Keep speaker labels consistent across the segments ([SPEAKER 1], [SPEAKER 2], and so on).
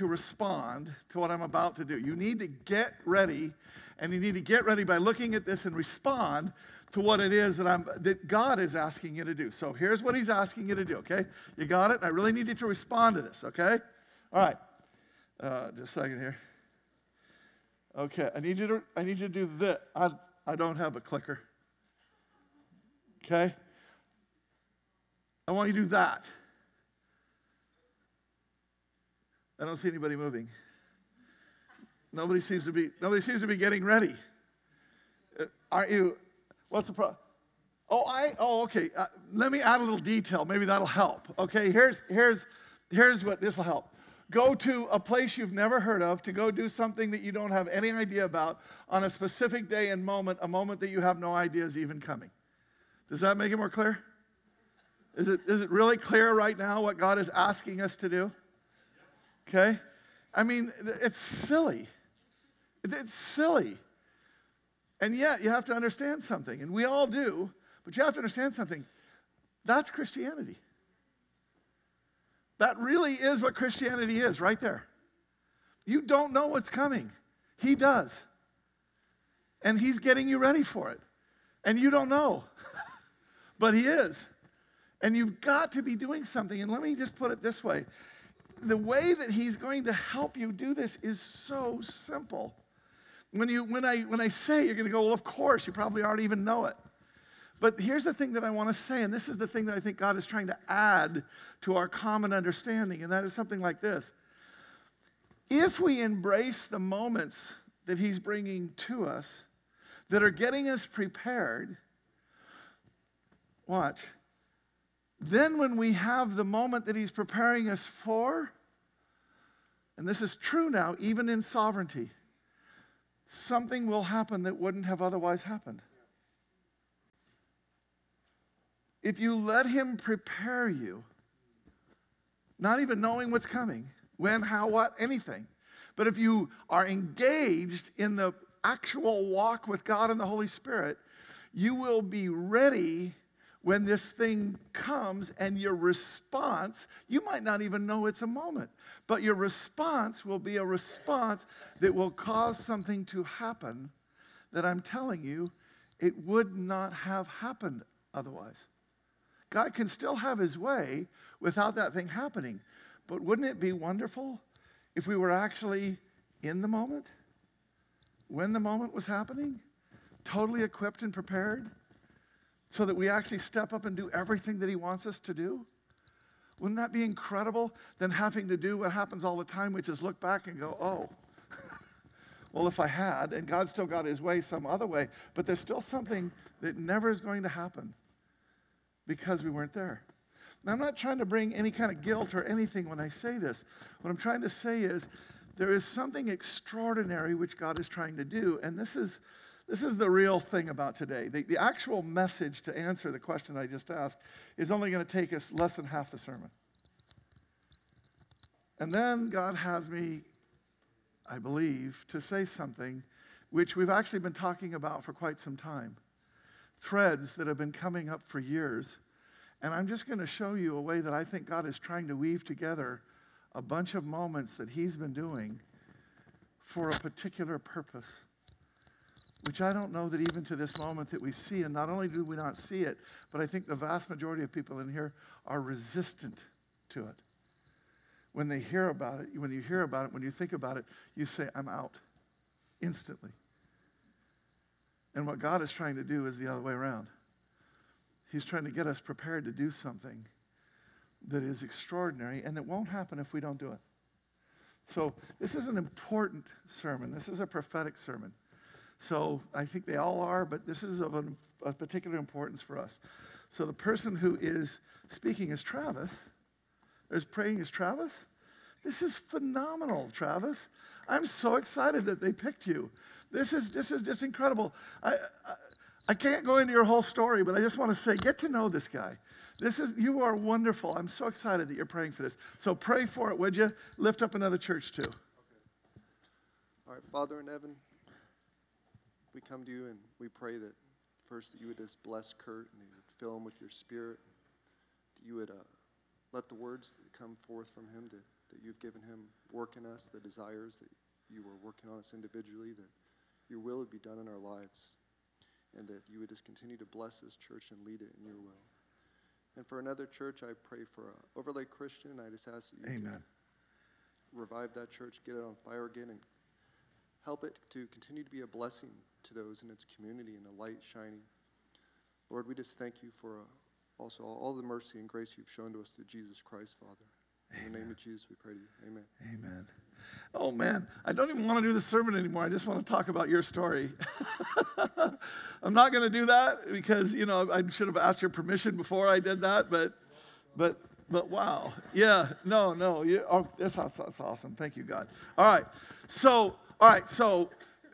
[SPEAKER 1] to respond to what I'm about to do. You need to get ready, and you need to get ready by looking at this and respond to what it is that, I'm, that God is asking you to do. So here's what He's asking you to do, okay? You got it? I really need you to respond to this, okay? All right. Uh, just a second here. Okay, I need you to, I need you to do this. I, I don't have a clicker. Okay? I want you to do that. I don't see anybody moving. Nobody seems to be, nobody seems to be getting ready. Uh, aren't you? What's the problem? Oh, I, oh, okay. Uh, let me add a little detail. Maybe that'll help. Okay, here's, here's, here's what this will help. Go to a place you've never heard of to go do something that you don't have any idea about on a specific day and moment, a moment that you have no idea is even coming. Does that make it more clear? Is it, is it really clear right now what God is asking us to do? Okay? I mean, it's silly. It's silly. And yet, you have to understand something, and we all do, but you have to understand something. That's Christianity. That really is what Christianity is, right there. You don't know what's coming, He does. And He's getting you ready for it. And you don't know, but He is. And you've got to be doing something. And let me just put it this way the way that He's going to help you do this is so simple. When, you, when, I, when I say, you're going to go, well, of course, you probably already even know it. But here's the thing that I want to say, and this is the thing that I think God is trying to add to our common understanding, and that is something like this. If we embrace the moments that He's bringing to us that are getting us prepared, watch, then when we have the moment that He's preparing us for, and this is true now, even in sovereignty, something will happen that wouldn't have otherwise happened. if you let Him prepare you, not even knowing what's coming, when, how, what, anything, but if you are engaged in the actual walk with God and the Holy Spirit, you will be ready when this thing comes and your response, you might not even know it's a moment, but your response will be a response that will cause something to happen that I'm telling you, it would not have happened otherwise. God can still have his way without that thing happening. But wouldn't it be wonderful if we were actually in the moment? When the moment was happening? Totally equipped and prepared? So that we actually step up and do everything that he wants us to do? Wouldn't that be incredible than having to do what happens all the time, which is look back and go, oh, well, if I had, and God still got his way some other way, but there's still something that never is going to happen because we weren't there. Now, I'm not trying to bring any kind of guilt or anything when I say this. What I'm trying to say is there is something extraordinary which God is trying to do, and this is, this is the real thing about today. The, the actual message to answer the question I just asked is only going to take us less than half the sermon. And then God has me, I believe, to say something which we've actually been talking about for quite some time threads that have been coming up for years. And I'm just going to show you a way that I think God is trying to weave together a bunch of moments that He's been doing for a particular purpose, which I don't know that even to this moment that we see. And not only do we not see it, but I think the vast majority of people in here are resistant to it. When they hear about it, when you hear about it, when you think about it, you say, I'm out instantly. And what God is trying to do is the other way around. He's trying to get us prepared to do something that is extraordinary and that won't happen if we don't do it. So, this is an important sermon. This is a prophetic sermon. So, I think they all are, but this is of a particular importance for us. So, the person who is speaking is Travis, is praying is Travis. This is phenomenal, Travis. I'm so excited that they picked you. This is, this is just incredible. I, I, I can't go into your whole story, but I just want to say get to know this guy. This is, you are wonderful. I'm so excited that you're praying for this. So pray for it, would you? Lift up another church too. Okay.
[SPEAKER 2] All right, Father in heaven, we come to you and we pray that first that you would just bless Kurt and you would fill him with your spirit. That you would uh, let the words that come forth from him to that you've given him work in us, the desires that you are working on us individually, that your will would be done in our lives, and that you would just continue to bless this church and lead it in your will. And for another church, I pray for uh, Overlake Christian. I just ask that you
[SPEAKER 1] Amen.
[SPEAKER 2] revive that church, get it on fire again, and help it to continue to be a blessing to those in its community and a light shining. Lord, we just thank you for uh, also all, the mercy and grace you've shown to us through Jesus Christ, Father. In the name of Jesus, we pray to you. Amen.
[SPEAKER 1] Amen. Oh man, I don't even want to do the sermon anymore. I just want to talk about your story. I'm not going to do that because you know I should have asked your permission before I did that, but but but wow, yeah, no, no, you, oh, that's, that's awesome. Thank you, God. All right, so all right, so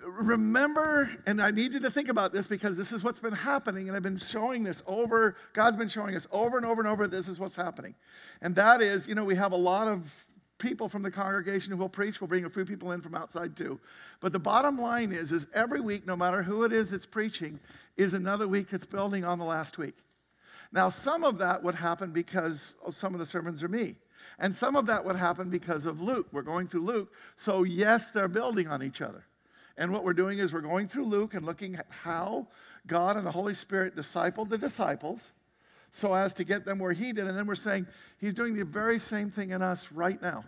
[SPEAKER 1] remember, and I need you to think about this because this is what's been happening, and I've been showing this over. God's been showing us over and over and over. This is what's happening, and that is, you know, we have a lot of people from the congregation who will preach. We'll bring a few people in from outside too. But the bottom line is, is every week, no matter who it is that's preaching, is another week that's building on the last week. Now, some of that would happen because some of the sermons are me. And some of that would happen because of Luke. We're going through Luke. So, yes, they're building on each other. And what we're doing is we're going through Luke and looking at how God and the Holy Spirit discipled the disciples so as to get them where he did. And then we're saying he's doing the very same thing in us right now.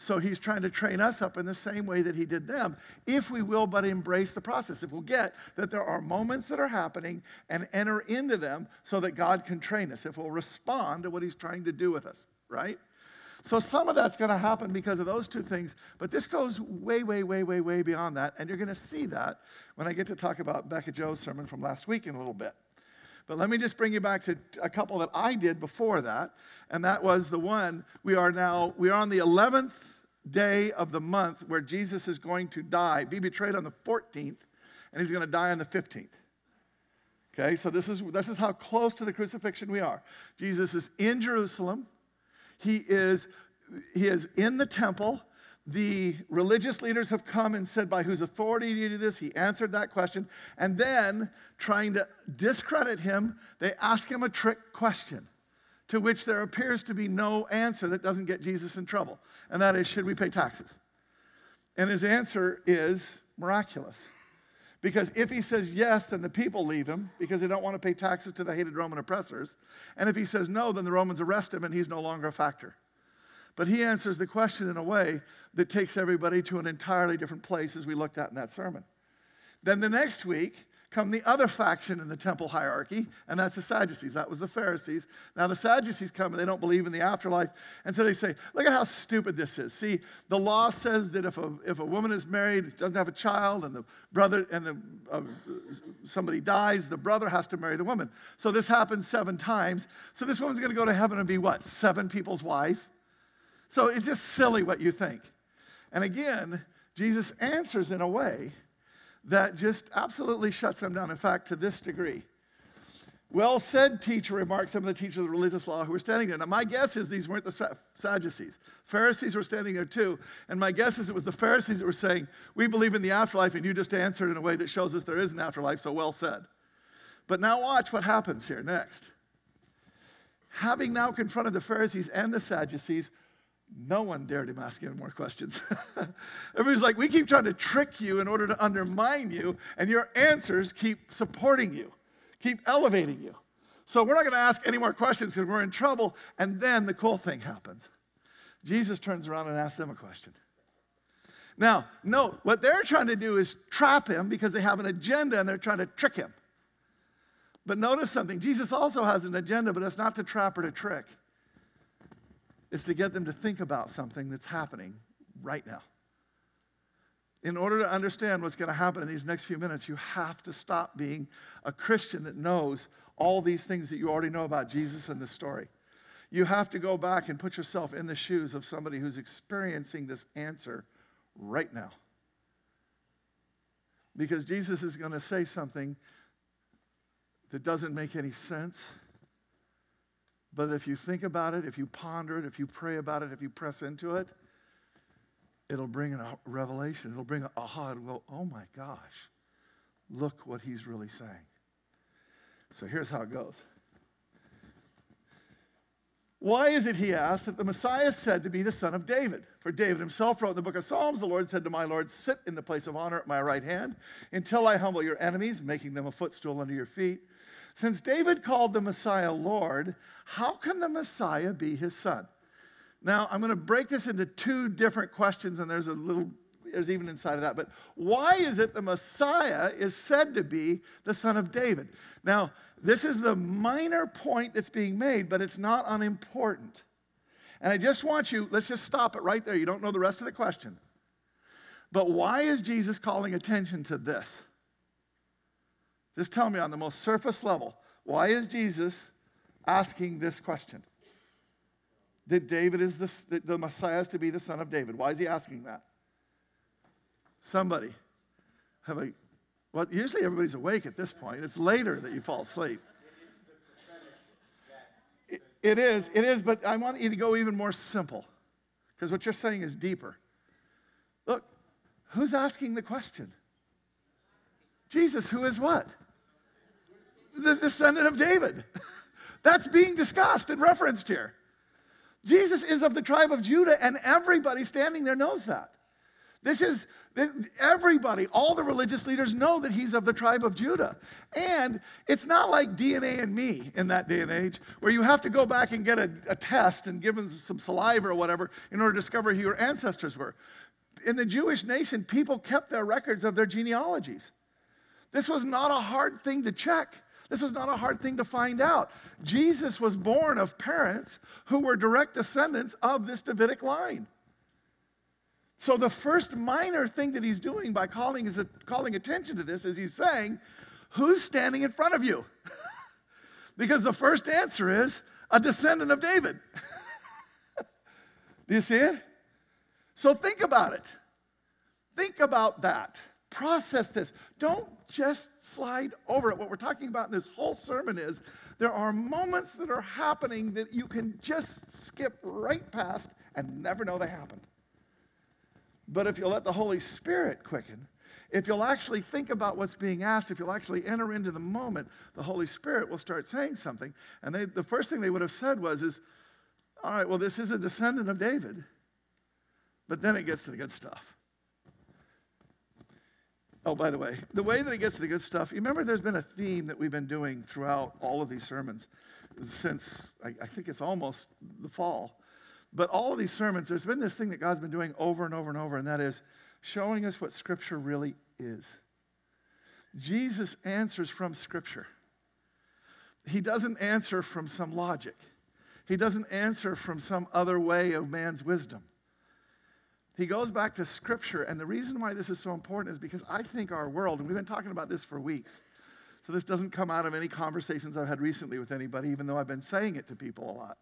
[SPEAKER 1] So he's trying to train us up in the same way that he did them, if we will but embrace the process. If we'll get that there are moments that are happening and enter into them so that God can train us, if we'll respond to what he's trying to do with us, right? So some of that's going to happen because of those two things, but this goes way, way, way, way, way beyond that. And you're going to see that when I get to talk about Becca Joe's sermon from last week in a little bit. But let me just bring you back to a couple that I did before that, and that was the one we are now, we are on the 11th day of the month where Jesus is going to die, be betrayed on the 14th, and he's going to die on the 15th. Okay, so this is, this is how close to the crucifixion we are. Jesus is in Jerusalem. He is, he is in the temple the religious leaders have come and said, By whose authority do you do this? He answered that question. And then, trying to discredit him, they ask him a trick question to which there appears to be no answer that doesn't get Jesus in trouble. And that is, Should we pay taxes? And his answer is miraculous. Because if he says yes, then the people leave him because they don't want to pay taxes to the hated Roman oppressors. And if he says no, then the Romans arrest him and he's no longer a factor. But he answers the question in a way that takes everybody to an entirely different place as we looked at in that sermon. Then the next week come the other faction in the temple hierarchy, and that's the Sadducees. That was the Pharisees. Now the Sadducees come and they don't believe in the afterlife, and so they say, Look at how stupid this is. See, the law says that if a, if a woman is married, doesn't have a child, and the brother and the, uh, somebody dies, the brother has to marry the woman. So this happens seven times. So this woman's going to go to heaven and be what? Seven people's wife? So it's just silly what you think. And again, Jesus answers in a way that just absolutely shuts them down. In fact, to this degree. Well said, teacher, remarked some of the teachers of religious law who were standing there. Now, my guess is these weren't the Sadducees. Pharisees were standing there too. And my guess is it was the Pharisees that were saying, We believe in the afterlife, and you just answered in a way that shows us there is an afterlife, so well said. But now, watch what happens here next. Having now confronted the Pharisees and the Sadducees, no one dared him ask any more questions. Everybody's like, we keep trying to trick you in order to undermine you, and your answers keep supporting you, keep elevating you. So we're not going to ask any more questions because we're in trouble. And then the cool thing happens Jesus turns around and asks them a question. Now, note, what they're trying to do is trap him because they have an agenda and they're trying to trick him. But notice something Jesus also has an agenda, but it's not to trap or to trick is to get them to think about something that's happening right now. In order to understand what's going to happen in these next few minutes, you have to stop being a Christian that knows all these things that you already know about Jesus and the story. You have to go back and put yourself in the shoes of somebody who's experiencing this answer right now. Because Jesus is going to say something that doesn't make any sense but if you think about it, if you ponder it, if you pray about it, if you press into it, it'll bring a revelation. It'll bring a aha. It'll go, oh my gosh, look what he's really saying. So here's how it goes. Why is it, he asked, that the Messiah is said to be the son of David? For David himself wrote in the book of Psalms, The Lord said to my Lord, Sit in the place of honor at my right hand until I humble your enemies, making them a footstool under your feet. Since David called the Messiah Lord, how can the Messiah be his son? Now, I'm going to break this into two different questions, and there's a little, there's even inside of that. But why is it the Messiah is said to be the son of David? Now, this is the minor point that's being made, but it's not unimportant. And I just want you, let's just stop it right there. You don't know the rest of the question. But why is Jesus calling attention to this? Just tell me on the most surface level, why is Jesus asking this question? That David is the, the Messiah is to be the son of David. Why is he asking that? Somebody. Have a well, usually everybody's awake at this point. It's later that you fall asleep. It, it is, it is, but I want you to go even more simple because what you're saying is deeper. Look, who's asking the question? Jesus, who is what? The descendant of David. That's being discussed and referenced here. Jesus is of the tribe of Judah, and everybody standing there knows that. This is everybody, all the religious leaders know that he's of the tribe of Judah. And it's not like DNA and me in that day and age, where you have to go back and get a, a test and give them some saliva or whatever in order to discover who your ancestors were. In the Jewish nation, people kept their records of their genealogies. This was not a hard thing to check. This was not a hard thing to find out. Jesus was born of parents who were direct descendants of this Davidic line. So, the first minor thing that he's doing by calling, his, calling attention to this is he's saying, Who's standing in front of you? because the first answer is a descendant of David. Do you see it? So, think about it. Think about that. Process this. Don't just slide over it. What we're talking about in this whole sermon is there are moments that are happening that you can just skip right past and never know they happened. But if you'll let the Holy Spirit quicken, if you'll actually think about what's being asked, if you'll actually enter into the moment, the Holy Spirit will start saying something. And they, the first thing they would have said was, is, all right, well, this is a descendant of David. But then it gets to the good stuff. Oh, by the way, the way that it gets to the good stuff, you remember there's been a theme that we've been doing throughout all of these sermons since I, I think it's almost the fall. But all of these sermons, there's been this thing that God's been doing over and over and over, and that is showing us what Scripture really is. Jesus answers from Scripture. He doesn't answer from some logic, He doesn't answer from some other way of man's wisdom. He goes back to Scripture, and the reason why this is so important is because I think our world, and we've been talking about this for weeks, so this doesn't come out of any conversations I've had recently with anybody, even though I've been saying it to people a lot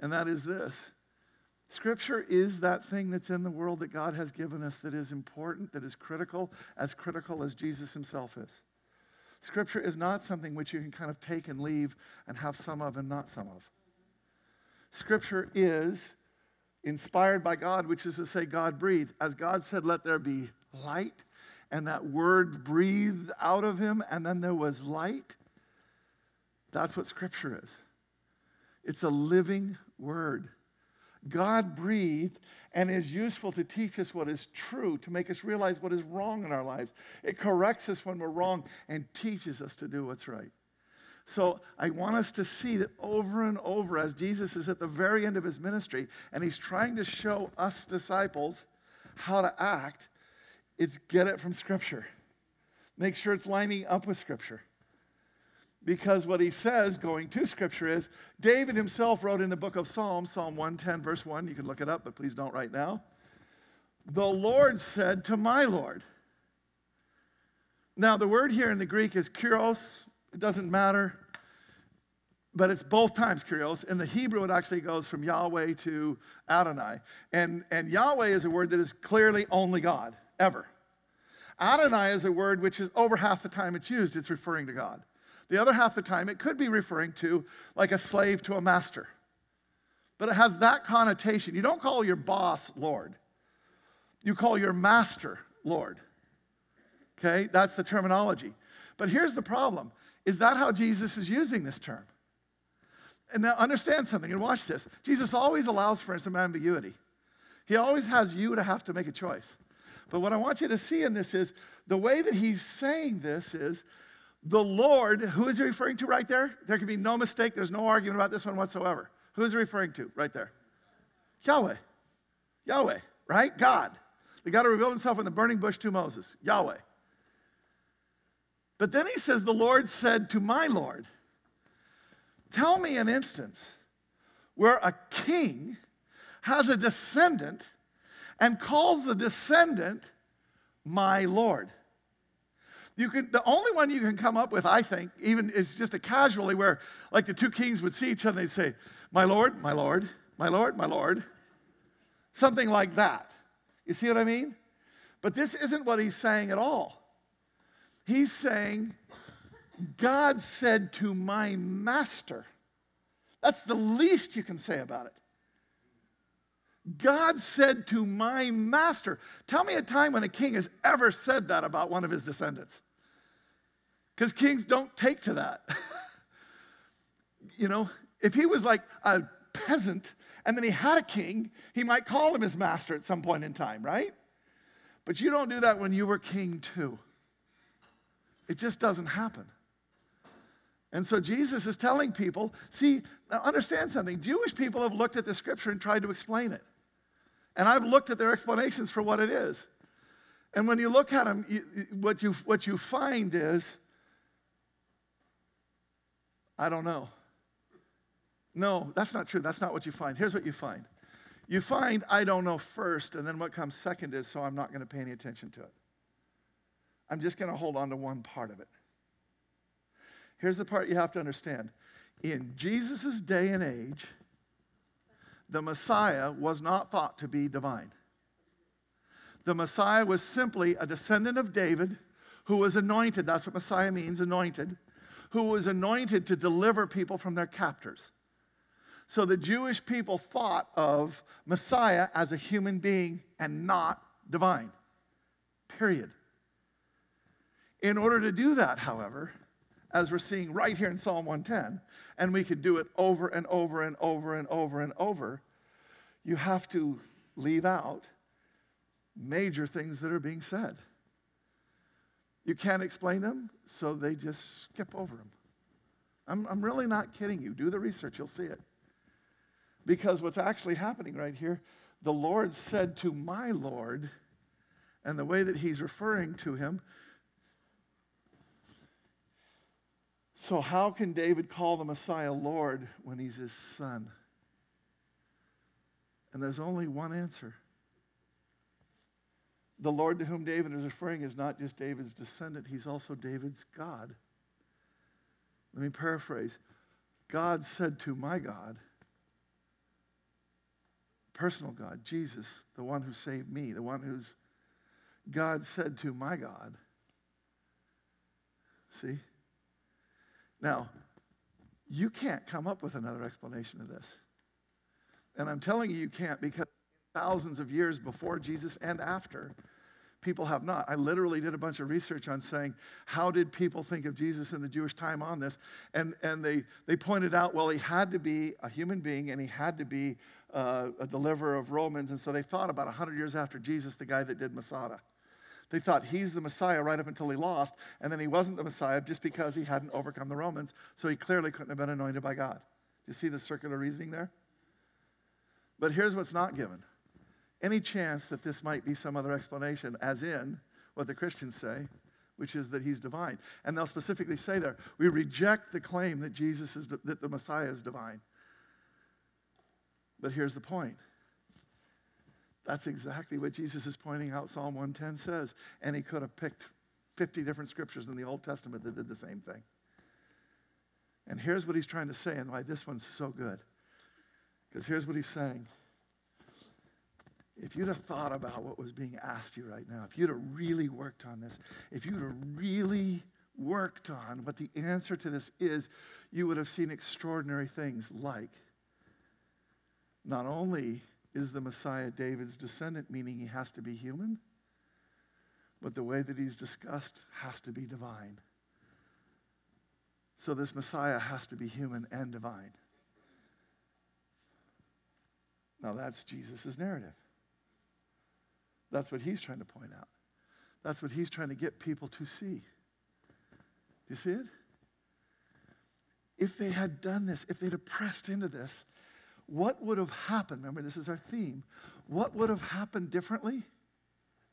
[SPEAKER 1] and that is this Scripture is that thing that's in the world that God has given us that is important, that is critical, as critical as Jesus himself is. Scripture is not something which you can kind of take and leave and have some of and not some of. Scripture is inspired by God, which is to say, God breathed. As God said, let there be light, and that word breathed out of him, and then there was light. That's what Scripture is. It's a living word. God breathed and is useful to teach us what is true, to make us realize what is wrong in our lives. It corrects us when we're wrong and teaches us to do what's right. So I want us to see that over and over as Jesus is at the very end of his ministry and he's trying to show us disciples how to act, it's get it from Scripture. Make sure it's lining up with Scripture because what he says going to scripture is David himself wrote in the book of Psalms, Psalm 110, verse 1. You can look it up, but please don't right now. The Lord said to my Lord. Now, the word here in the Greek is kurios. It doesn't matter, but it's both times kurios. In the Hebrew, it actually goes from Yahweh to Adonai. And, and Yahweh is a word that is clearly only God, ever. Adonai is a word which is over half the time it's used, it's referring to God. The other half the time, it could be referring to like a slave to a master. But it has that connotation. You don't call your boss Lord, you call your master Lord. Okay, that's the terminology. But here's the problem is that how Jesus is using this term? And now understand something and watch this. Jesus always allows for some ambiguity. He always has you to have to make a choice. But what I want you to see in this is the way that he's saying this is the Lord, who is he referring to right there? There can be no mistake. There's no argument about this one whatsoever. Who is he referring to right there? Yahweh. Yahweh, right? God. The God who revealed himself in the burning bush to Moses. Yahweh. But then he says, The Lord said to my Lord, Tell me an instance where a king has a descendant and calls the descendant my Lord. You can, the only one you can come up with, I think, even is just a casually where like the two kings would see each other and they'd say, My Lord, my Lord, my Lord, my Lord. Something like that. You see what I mean? But this isn't what he's saying at all. He's saying, God said to my master. That's the least you can say about it. God said to my master. Tell me a time when a king has ever said that about one of his descendants. Because kings don't take to that. you know, if he was like a peasant and then he had a king, he might call him his master at some point in time, right? But you don't do that when you were king too. It just doesn't happen. And so Jesus is telling people see, now understand something. Jewish people have looked at the scripture and tried to explain it. And I've looked at their explanations for what it is. And when you look at them, you, what, you, what you find is, I don't know. No, that's not true. That's not what you find. Here's what you find you find, I don't know first, and then what comes second is, so I'm not going to pay any attention to it. I'm just going to hold on to one part of it. Here's the part you have to understand. In Jesus' day and age, the Messiah was not thought to be divine. The Messiah was simply a descendant of David who was anointed. That's what Messiah means, anointed. Who was anointed to deliver people from their captors. So the Jewish people thought of Messiah as a human being and not divine. Period. In order to do that, however, as we're seeing right here in Psalm 110, and we could do it over and over and over and over and over, you have to leave out major things that are being said. You can't explain them, so they just skip over them. I'm, I'm really not kidding you. Do the research, you'll see it. Because what's actually happening right here, the Lord said to my Lord, and the way that he's referring to him So, how can David call the Messiah Lord when he's his son? And there's only one answer. The Lord to whom David is referring is not just David's descendant, he's also David's God. Let me paraphrase God said to my God, personal God, Jesus, the one who saved me, the one who's God said to my God. See? Now, you can't come up with another explanation of this. And I'm telling you, you can't because thousands of years before Jesus and after, people have not. I literally did a bunch of research on saying, how did people think of Jesus in the Jewish time on this? And, and they, they pointed out, well, he had to be a human being and he had to be uh, a deliverer of Romans. And so they thought about 100 years after Jesus, the guy that did Masada. They thought he's the Messiah right up until he lost, and then he wasn't the Messiah just because he hadn't overcome the Romans, so he clearly couldn't have been anointed by God. Do you see the circular reasoning there? But here's what's not given any chance that this might be some other explanation, as in what the Christians say, which is that he's divine. And they'll specifically say there, we reject the claim that Jesus is, that the Messiah is divine. But here's the point that's exactly what Jesus is pointing out, Psalm 110 says. And he could have picked 50 different scriptures in the Old Testament that did the same thing. And here's what he's trying to say, and why this one's so good. Because here's what he's saying. If you'd have thought about what was being asked you right now, if you'd have really worked on this, if you'd have really worked on what the answer to this is, you would have seen extraordinary things like not only is the Messiah David's descendant, meaning he has to be human? But the way that he's discussed has to be divine. So this Messiah has to be human and divine. Now, that's Jesus' narrative. That's what he's trying to point out. That's what he's trying to get people to see. Do you see it? If they had done this, if they'd have pressed into this, what would have happened? Remember, this is our theme. What would have happened differently?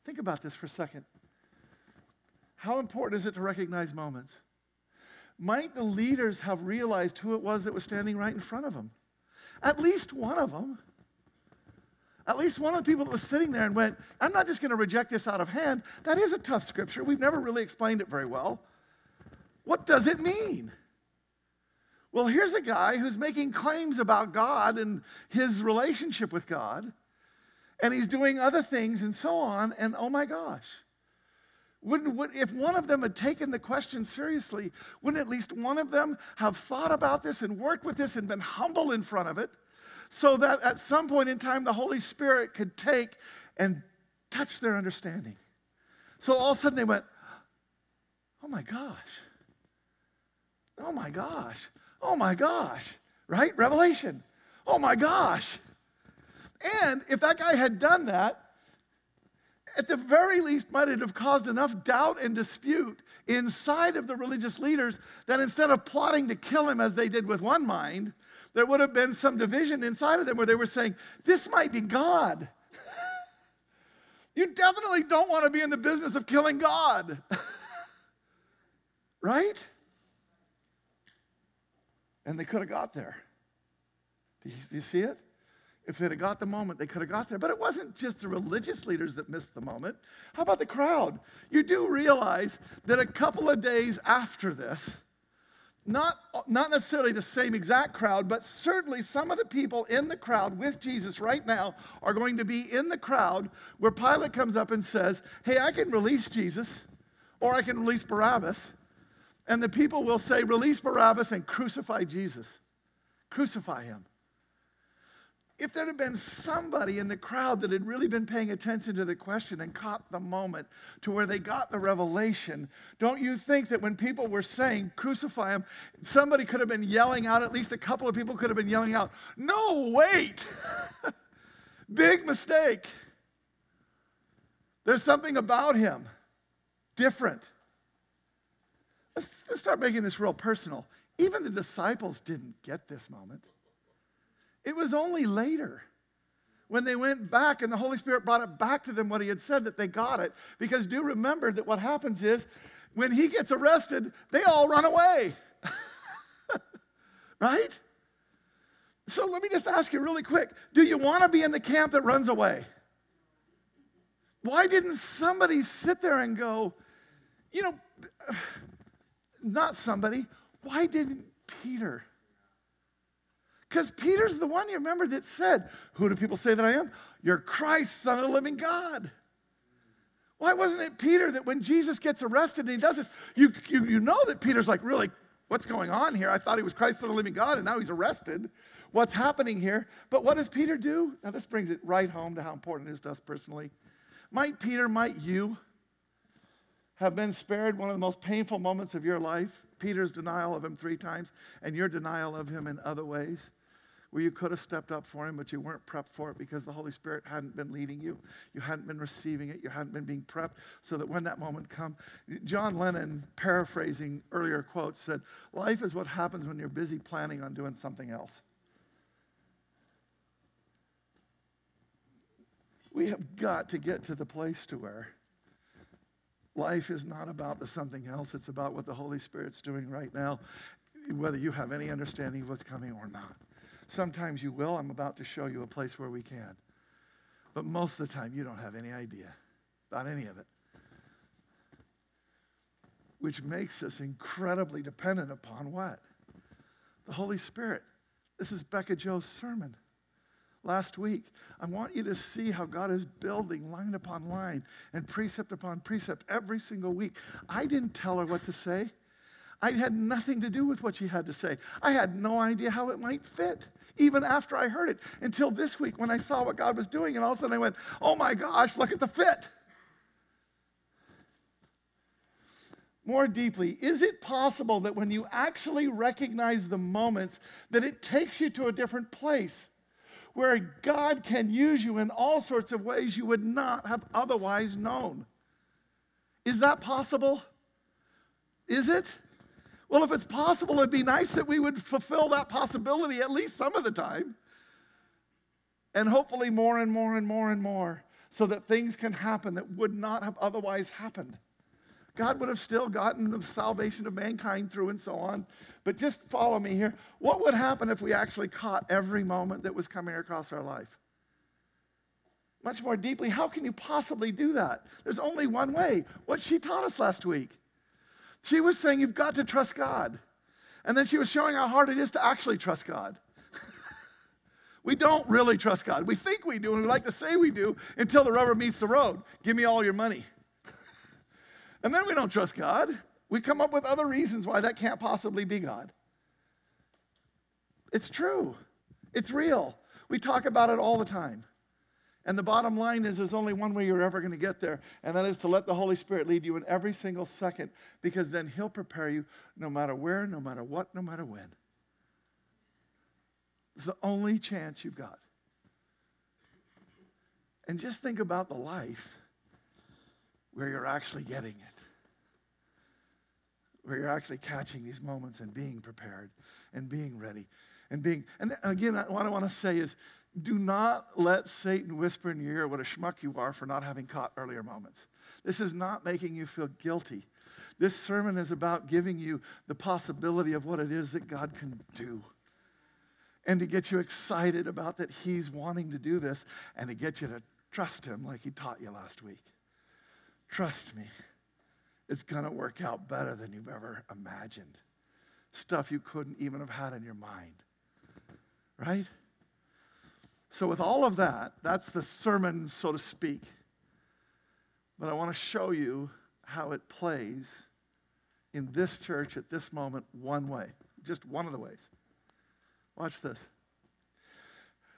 [SPEAKER 1] Think about this for a second. How important is it to recognize moments? Might the leaders have realized who it was that was standing right in front of them? At least one of them. At least one of the people that was sitting there and went, I'm not just going to reject this out of hand. That is a tough scripture. We've never really explained it very well. What does it mean? Well, here's a guy who's making claims about God and his relationship with God, and he's doing other things and so on, and oh my gosh. Wouldn't, would, if one of them had taken the question seriously, wouldn't at least one of them have thought about this and worked with this and been humble in front of it so that at some point in time the Holy Spirit could take and touch their understanding? So all of a sudden they went, oh my gosh, oh my gosh, oh my gosh, right? Revelation, oh my gosh. And if that guy had done that, at the very least, might it have caused enough doubt and dispute inside of the religious leaders that instead of plotting to kill him as they did with one mind, there would have been some division inside of them where they were saying, This might be God. you definitely don't want to be in the business of killing God. right? And they could have got there. Do you, do you see it? If they'd have got the moment, they could have got there. But it wasn't just the religious leaders that missed the moment. How about the crowd? You do realize that a couple of days after this, not, not necessarily the same exact crowd, but certainly some of the people in the crowd with Jesus right now are going to be in the crowd where Pilate comes up and says, Hey, I can release Jesus, or I can release Barabbas. And the people will say, Release Barabbas and crucify Jesus. Crucify him if there had been somebody in the crowd that had really been paying attention to the question and caught the moment to where they got the revelation, don't you think that when people were saying, crucify him, somebody could have been yelling out, at least a couple of people could have been yelling out, no, wait! Big mistake. There's something about him different. Let's, let's start making this real personal. Even the disciples didn't get this moment. It was only later when they went back and the Holy Spirit brought it back to them what he had said that they got it. Because do remember that what happens is when he gets arrested, they all run away. right? So let me just ask you really quick do you want to be in the camp that runs away? Why didn't somebody sit there and go, you know, not somebody, why didn't Peter? Because Peter's the one, you remember, that said, Who do people say that I am? You're Christ, Son of the living God. Why wasn't it Peter that when Jesus gets arrested and he does this, you, you, you know that Peter's like, Really, what's going on here? I thought he was Christ, Son of the living God, and now he's arrested. What's happening here? But what does Peter do? Now, this brings it right home to how important it is to us personally. Might Peter, might you have been spared one of the most painful moments of your life? Peter's denial of him three times, and your denial of him in other ways where you could have stepped up for him, but you weren't prepped for it because the Holy Spirit hadn't been leading you. You hadn't been receiving it. You hadn't been being prepped so that when that moment come, John Lennon, paraphrasing earlier quotes, said, Life is what happens when you're busy planning on doing something else. We have got to get to the place to where life is not about the something else. It's about what the Holy Spirit's doing right now, whether you have any understanding of what's coming or not. Sometimes you will. I'm about to show you a place where we can. But most of the time, you don't have any idea about any of it. Which makes us incredibly dependent upon what? The Holy Spirit. This is Becca Joe's sermon last week. I want you to see how God is building line upon line and precept upon precept every single week. I didn't tell her what to say. I had nothing to do with what she had to say. I had no idea how it might fit, even after I heard it, until this week when I saw what God was doing. And all of a sudden I went, oh my gosh, look at the fit. More deeply, is it possible that when you actually recognize the moments, that it takes you to a different place? Where God can use you in all sorts of ways you would not have otherwise known. Is that possible? Is it? Well, if it's possible, it'd be nice that we would fulfill that possibility at least some of the time. And hopefully, more and more and more and more, so that things can happen that would not have otherwise happened. God would have still gotten the salvation of mankind through and so on. But just follow me here. What would happen if we actually caught every moment that was coming across our life? Much more deeply, how can you possibly do that? There's only one way. What she taught us last week. She was saying you've got to trust God. And then she was showing how hard it is to actually trust God. we don't really trust God. We think we do, and we like to say we do until the rubber meets the road. Give me all your money. And then we don't trust God. We come up with other reasons why that can't possibly be God. It's true, it's real. We talk about it all the time. And the bottom line is there's only one way you're ever going to get there, and that is to let the Holy Spirit lead you in every single second, because then He'll prepare you no matter where, no matter what, no matter when. It's the only chance you've got. And just think about the life where you're actually getting it. Where you're actually catching these moments and being prepared and being ready and being and again what i want to say is do not let satan whisper in your ear what a schmuck you are for not having caught earlier moments. This is not making you feel guilty. This sermon is about giving you the possibility of what it is that god can do and to get you excited about that he's wanting to do this and to get you to trust him like he taught you last week trust me it's going to work out better than you've ever imagined. Stuff you couldn't even have had in your mind. Right? So, with all of that, that's the sermon, so to speak. But I want to show you how it plays in this church at this moment one way, just one of the ways. Watch this.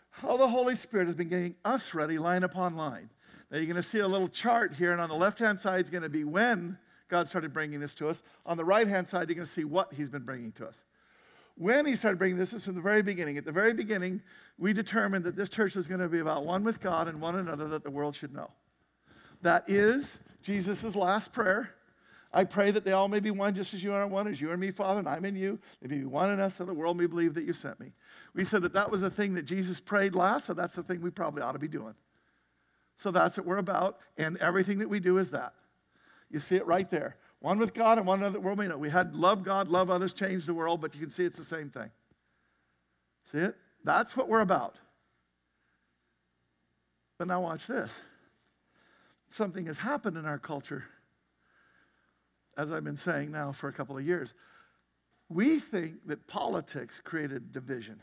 [SPEAKER 1] How the Holy Spirit has been getting us ready line upon line. Now, you're going to see a little chart here, and on the left hand side is going to be when God started bringing this to us. On the right hand side, you're going to see what He's been bringing to us. When He started bringing this, is from the very beginning. At the very beginning, we determined that this church was going to be about one with God and one another that the world should know. That is Jesus' last prayer. I pray that they all may be one, just as you are one, as you and me, Father, and I'm in you. They may be one in us, so the world may believe that you sent me. We said that that was the thing that Jesus prayed last, so that's the thing we probably ought to be doing. So that's what we're about, and everything that we do is that. You see it right there. One with God and one another world may know. We had love God, love others, change the world, but you can see it's the same thing. See it? That's what we're about. But now watch this. Something has happened in our culture, as I've been saying now for a couple of years. We think that politics created division.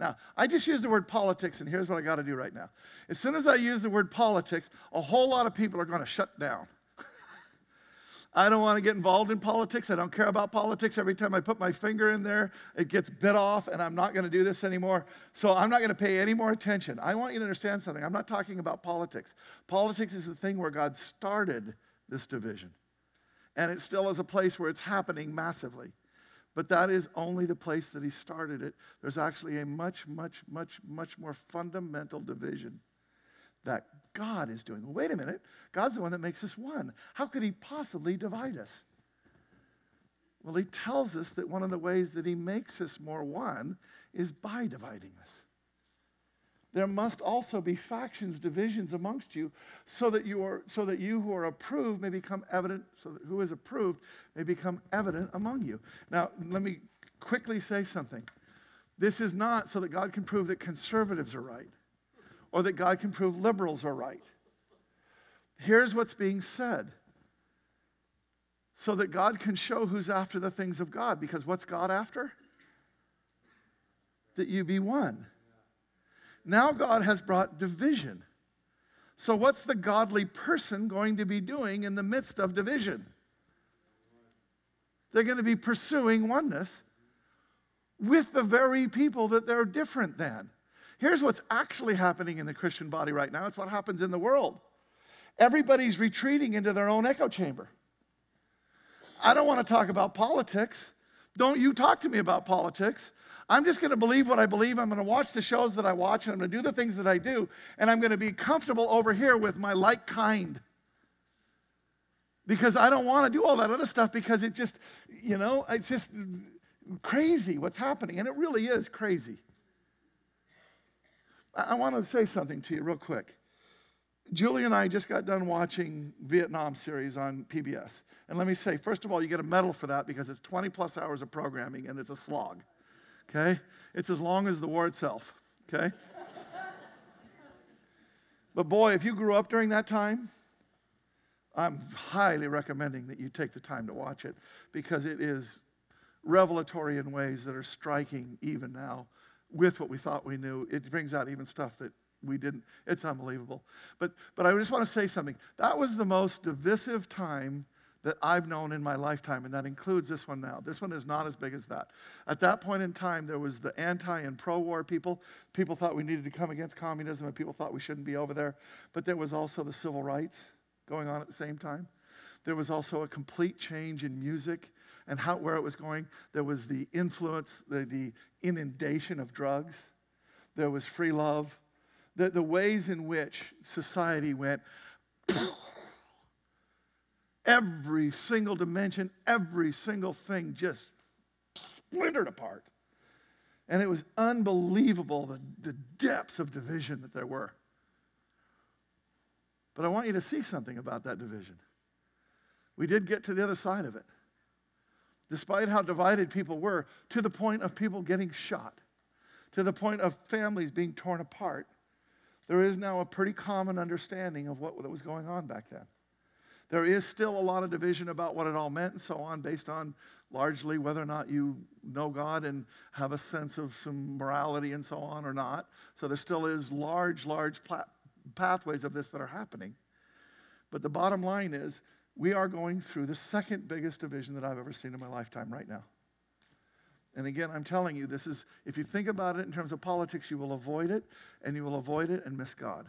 [SPEAKER 1] Now, I just used the word politics, and here's what I got to do right now. As soon as I use the word politics, a whole lot of people are going to shut down. I don't want to get involved in politics. I don't care about politics. Every time I put my finger in there, it gets bit off, and I'm not going to do this anymore. So I'm not going to pay any more attention. I want you to understand something. I'm not talking about politics. Politics is the thing where God started this division, and it still is a place where it's happening massively. But that is only the place that He started it. There's actually a much, much, much, much more fundamental division that God is doing. Wait a minute. God's the one that makes us one. How could he possibly divide us? Well, he tells us that one of the ways that he makes us more one is by dividing us. There must also be factions, divisions amongst you, so that you are so that you who are approved may become evident, so that who is approved may become evident among you. Now, let me quickly say something. This is not so that God can prove that conservatives are right or that God can prove liberals are right. Here's what's being said so that God can show who's after the things of God. Because what's God after? That you be one. Now God has brought division. So, what's the godly person going to be doing in the midst of division? They're going to be pursuing oneness with the very people that they're different than. Here's what's actually happening in the Christian body right now it's what happens in the world. Everybody's retreating into their own echo chamber. I don't want to talk about politics. Don't you talk to me about politics. I'm just going to believe what I believe. I'm going to watch the shows that I watch, and I'm going to do the things that I do, and I'm going to be comfortable over here with my like kind. Because I don't want to do all that other stuff because it just, you know, it's just crazy what's happening. And it really is crazy. I, want to say something to you real quick. Julie and I just got done watching Vietnam series on PBS. And let me say, first of all, you get a medal for that because it's 20 plus hours of programming and it's a slog. Okay? It's as long as the war itself. Okay? but boy, if you grew up during that time, I'm highly recommending that you take the time to watch it because it is revelatory in ways that are striking even now with what we thought we knew. It brings out even stuff that we didn't. It's unbelievable. But, but I just want to say something. That was the most divisive time that I've known in my lifetime, and that includes this one now. This one is not as big as that. At that point in time, there was the anti and pro war people. People thought we needed to come against communism, and people thought we shouldn't be over there. But there was also the civil rights going on at the same time. There was also a complete change in music and how, where it was going. There was the influence, the, the inundation of drugs. There was free love the, the ways in which society went every single dimension, every single thing just splintered apart. And it was unbelievable the, the depths of division that there were. But I want you to see something about that division. We did get to the other side of it. Despite how divided people were, to the point of people getting shot, to the point of families being torn apart, there is now a pretty common understanding of what was going on back then. There is still a lot of division about what it all meant and so on, based on largely whether or not you know God and have a sense of some morality and so on or not. So there still is large, large pathways of this that are happening. But the bottom line is, we are going through the second biggest division that I've ever seen in my lifetime right now. And again, I'm telling you, this is, if you think about it in terms of politics, you will avoid it, and you will avoid it and miss God.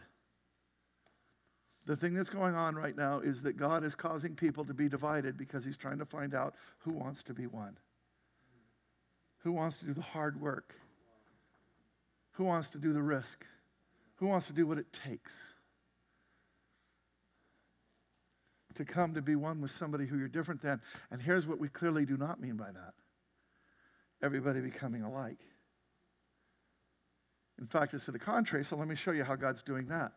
[SPEAKER 1] The thing that's going on right now is that God is causing people to be divided because He's trying to find out who wants to be one. Who wants to do the hard work? Who wants to do the risk? Who wants to do what it takes? To come to be one with somebody who you're different than. And here's what we clearly do not mean by that everybody becoming alike. In fact, it's to the contrary, so let me show you how God's doing that.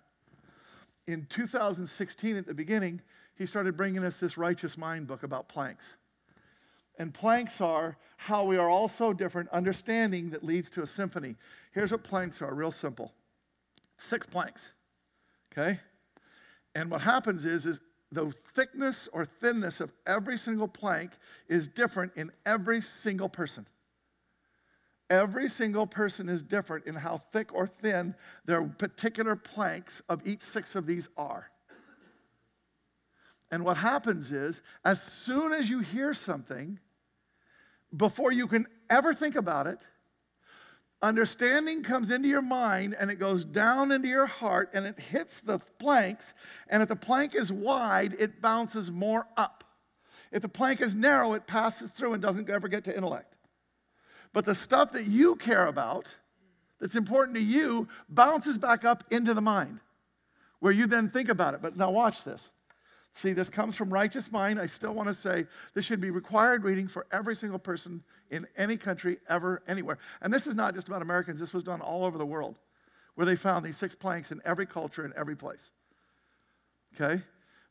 [SPEAKER 1] In 2016, at the beginning, he started bringing us this Righteous Mind book about planks. And planks are how we are all so different, understanding that leads to a symphony. Here's what planks are real simple six planks, okay? And what happens is, is the thickness or thinness of every single plank is different in every single person. Every single person is different in how thick or thin their particular planks of each six of these are. And what happens is, as soon as you hear something, before you can ever think about it, understanding comes into your mind and it goes down into your heart and it hits the planks. And if the plank is wide, it bounces more up. If the plank is narrow, it passes through and doesn't ever get to intellect. But the stuff that you care about, that's important to you, bounces back up into the mind, where you then think about it. But now watch this. See, this comes from righteous mind. I still want to say this should be required reading for every single person in any country, ever, anywhere. And this is not just about Americans, this was done all over the world, where they found these six planks in every culture, in every place. Okay?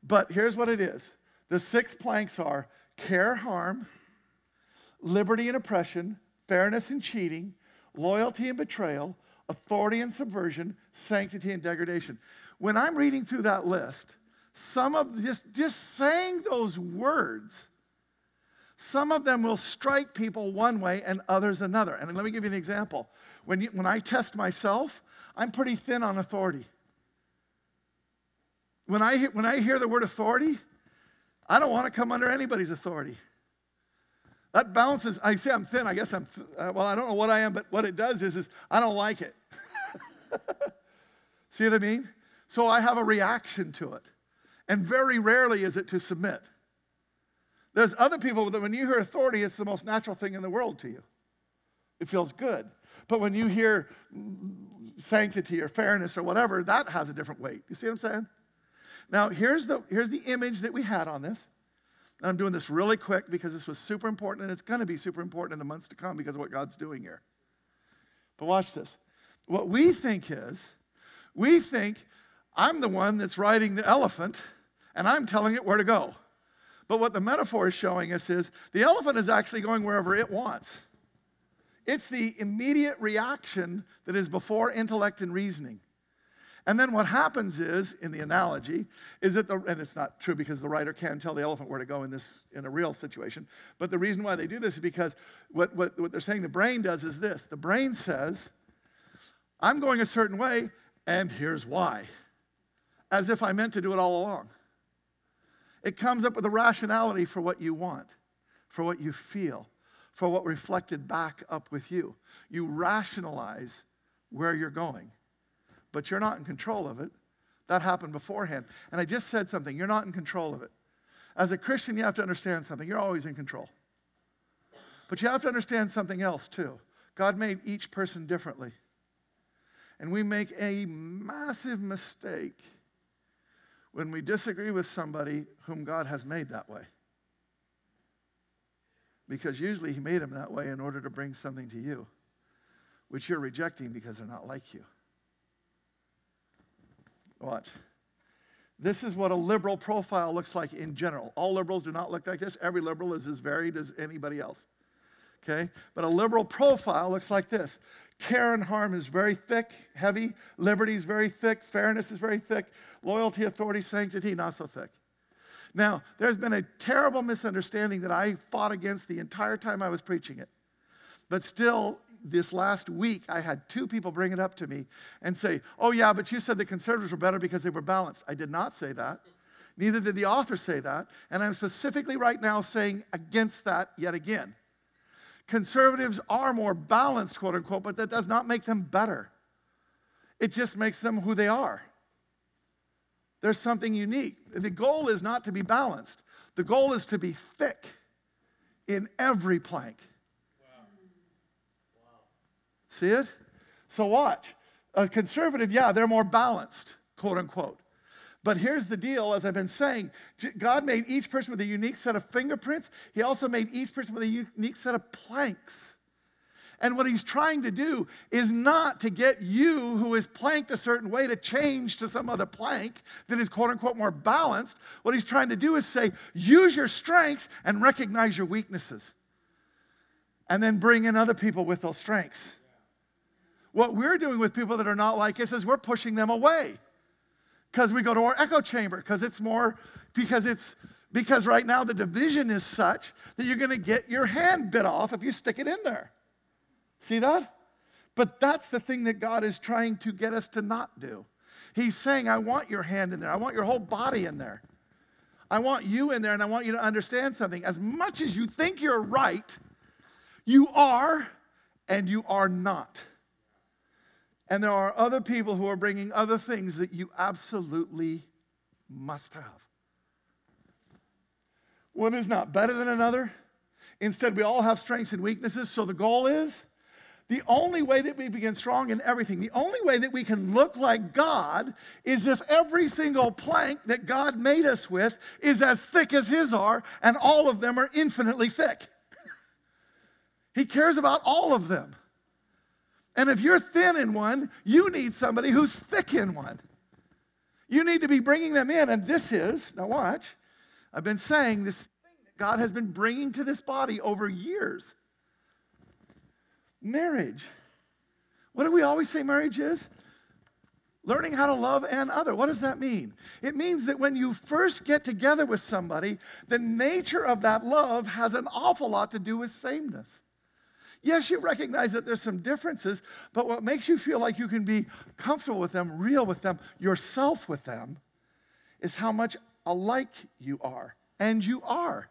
[SPEAKER 1] But here's what it is the six planks are care, harm, liberty and oppression, fairness and cheating, loyalty and betrayal, authority and subversion, sanctity and degradation. When I'm reading through that list, some of just, just saying those words, some of them will strike people one way and others another. And let me give you an example. When, you, when I test myself, I'm pretty thin on authority. When I, when I hear the word authority, I don't want to come under anybody's authority. That balances, I say I'm thin. I guess I'm, th- uh, well, I don't know what I am, but what it does is, is I don't like it. See what I mean? So I have a reaction to it. And very rarely is it to submit. There's other people that when you hear authority, it's the most natural thing in the world to you. It feels good. But when you hear sanctity or fairness or whatever, that has a different weight. You see what I'm saying? Now, here's the, here's the image that we had on this. And I'm doing this really quick because this was super important and it's going to be super important in the months to come because of what God's doing here. But watch this. What we think is, we think I'm the one that's riding the elephant and I'm telling it where to go. But what the metaphor is showing us is the elephant is actually going wherever it wants. It's the immediate reaction that is before intellect and reasoning. And then what happens is, in the analogy, is that the, and it's not true because the rider can tell the elephant where to go in this, in a real situation, but the reason why they do this is because what, what, what they're saying the brain does is this. The brain says, I'm going a certain way, and here's why. As if I meant to do it all along. It comes up with a rationality for what you want, for what you feel, for what reflected back up with you. You rationalize where you're going, but you're not in control of it. That happened beforehand. And I just said something you're not in control of it. As a Christian, you have to understand something. You're always in control. But you have to understand something else, too. God made each person differently. And we make a massive mistake when we disagree with somebody whom God has made that way. Because usually He made them that way in order to bring something to you, which you're rejecting because they're not like you. Watch. This is what a liberal profile looks like in general. All liberals do not look like this. Every liberal is as varied as anybody else. Okay? But a liberal profile looks like this Care and harm is very thick, heavy. Liberty is very thick. Fairness is very thick. Loyalty, authority, sanctity, not so thick. Now, there's been a terrible misunderstanding that I fought against the entire time I was preaching it. But still, this last week, I had two people bring it up to me and say, Oh, yeah, but you said the conservatives were better because they were balanced. I did not say that. Neither did the author say that. And I'm specifically right now saying against that yet again. Conservatives are more balanced, quote unquote, but that does not make them better. It just makes them who they are. There's something unique. The goal is not to be balanced, the goal is to be thick in every plank. See it? So, watch. A conservative, yeah, they're more balanced, quote unquote. But here's the deal as I've been saying God made each person with a unique set of fingerprints, He also made each person with a unique set of planks. And what he's trying to do is not to get you, who is planked a certain way, to change to some other plank that is quote unquote more balanced. What he's trying to do is say, use your strengths and recognize your weaknesses. And then bring in other people with those strengths. What we're doing with people that are not like us is we're pushing them away. Because we go to our echo chamber because it's more because it's because right now the division is such that you're going to get your hand bit off if you stick it in there. See that? But that's the thing that god is trying to get us to not do. He's saying i want your hand in there. I want your whole body in there. I want you in there and i want you to understand something. As much as you think you're right you are and you are not and there are other people who are bringing other things that you absolutely must have. One is not better than another. Instead, we all have strengths and weaknesses. So the goal is the only way that we begin strong in everything, the only way that we can look like God is if every single plank that God made us with is as thick as His are, and all of them are infinitely thick. he cares about all of them. And if you're thin in one, you need somebody who's thick in one. You need to be bringing them in. And this is, now watch, I've been saying this thing that God has been bringing to this body over years marriage. What do we always say marriage is? Learning how to love an other. What does that mean? It means that when you first get together with somebody, the nature of that love has an awful lot to do with sameness. Yes, you recognize that there's some differences, but what makes you feel like you can be comfortable with them, real with them, yourself with them, is how much alike you are. And you are.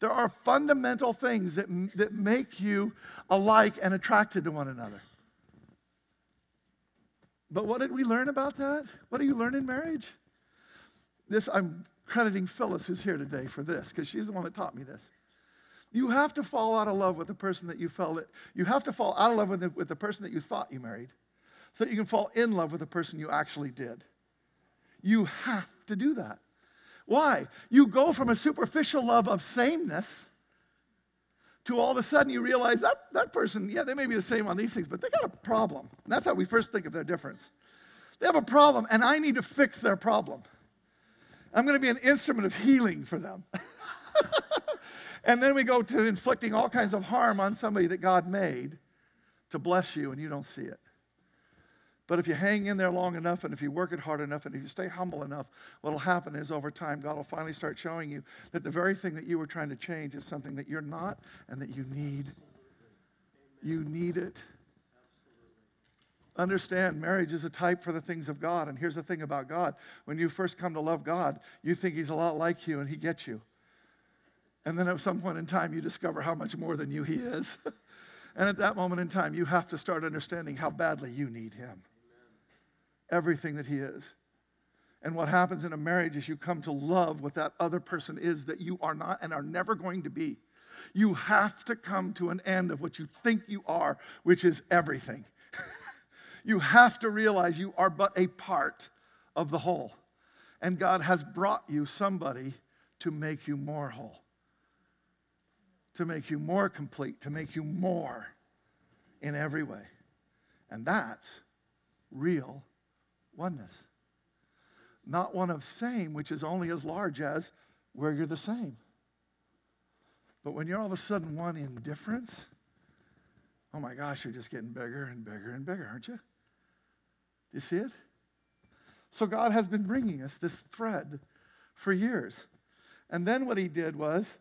[SPEAKER 1] There are fundamental things that, that make you alike and attracted to one another. But what did we learn about that? What do you learn in marriage? This, I'm crediting Phyllis, who's here today, for this, because she's the one that taught me this. You have to fall out of love with the person that you felt it. You have to fall out of love with the, with the person that you thought you married so that you can fall in love with the person you actually did. You have to do that. Why? You go from a superficial love of sameness to all of a sudden you realize that that person, yeah, they may be the same on these things, but they got a problem. And that's how we first think of their difference. They have a problem, and I need to fix their problem. I'm going to be an instrument of healing for them. and then we go to inflicting all kinds of harm on somebody that God made to bless you, and you don't see it. But if you hang in there long enough and if you work it hard enough and if you stay humble enough, what will happen is over time, God will finally start showing you that the very thing that you were trying to change is something that you're not and that you need. You need it. Understand, marriage is a type for the things of God. And here's the thing about God when you first come to love God, you think He's a lot like you and He gets you. And then at some point in time, you discover how much more than you He is. and at that moment in time, you have to start understanding how badly you need Him everything that He is. And what happens in a marriage is you come to love what that other person is that you are not and are never going to be. You have to come to an end of what you think you are, which is everything. you have to realize you are but a part of the whole. And God has brought you somebody to make you more whole, to make you more complete, to make you more in every way. And that's real oneness. Not one of same, which is only as large as where you're the same. But when you're all of a sudden one in difference, oh my gosh, you're just getting bigger and bigger and bigger, aren't you? Do you see it? So God has been bringing us this thread for years. And then what he did was,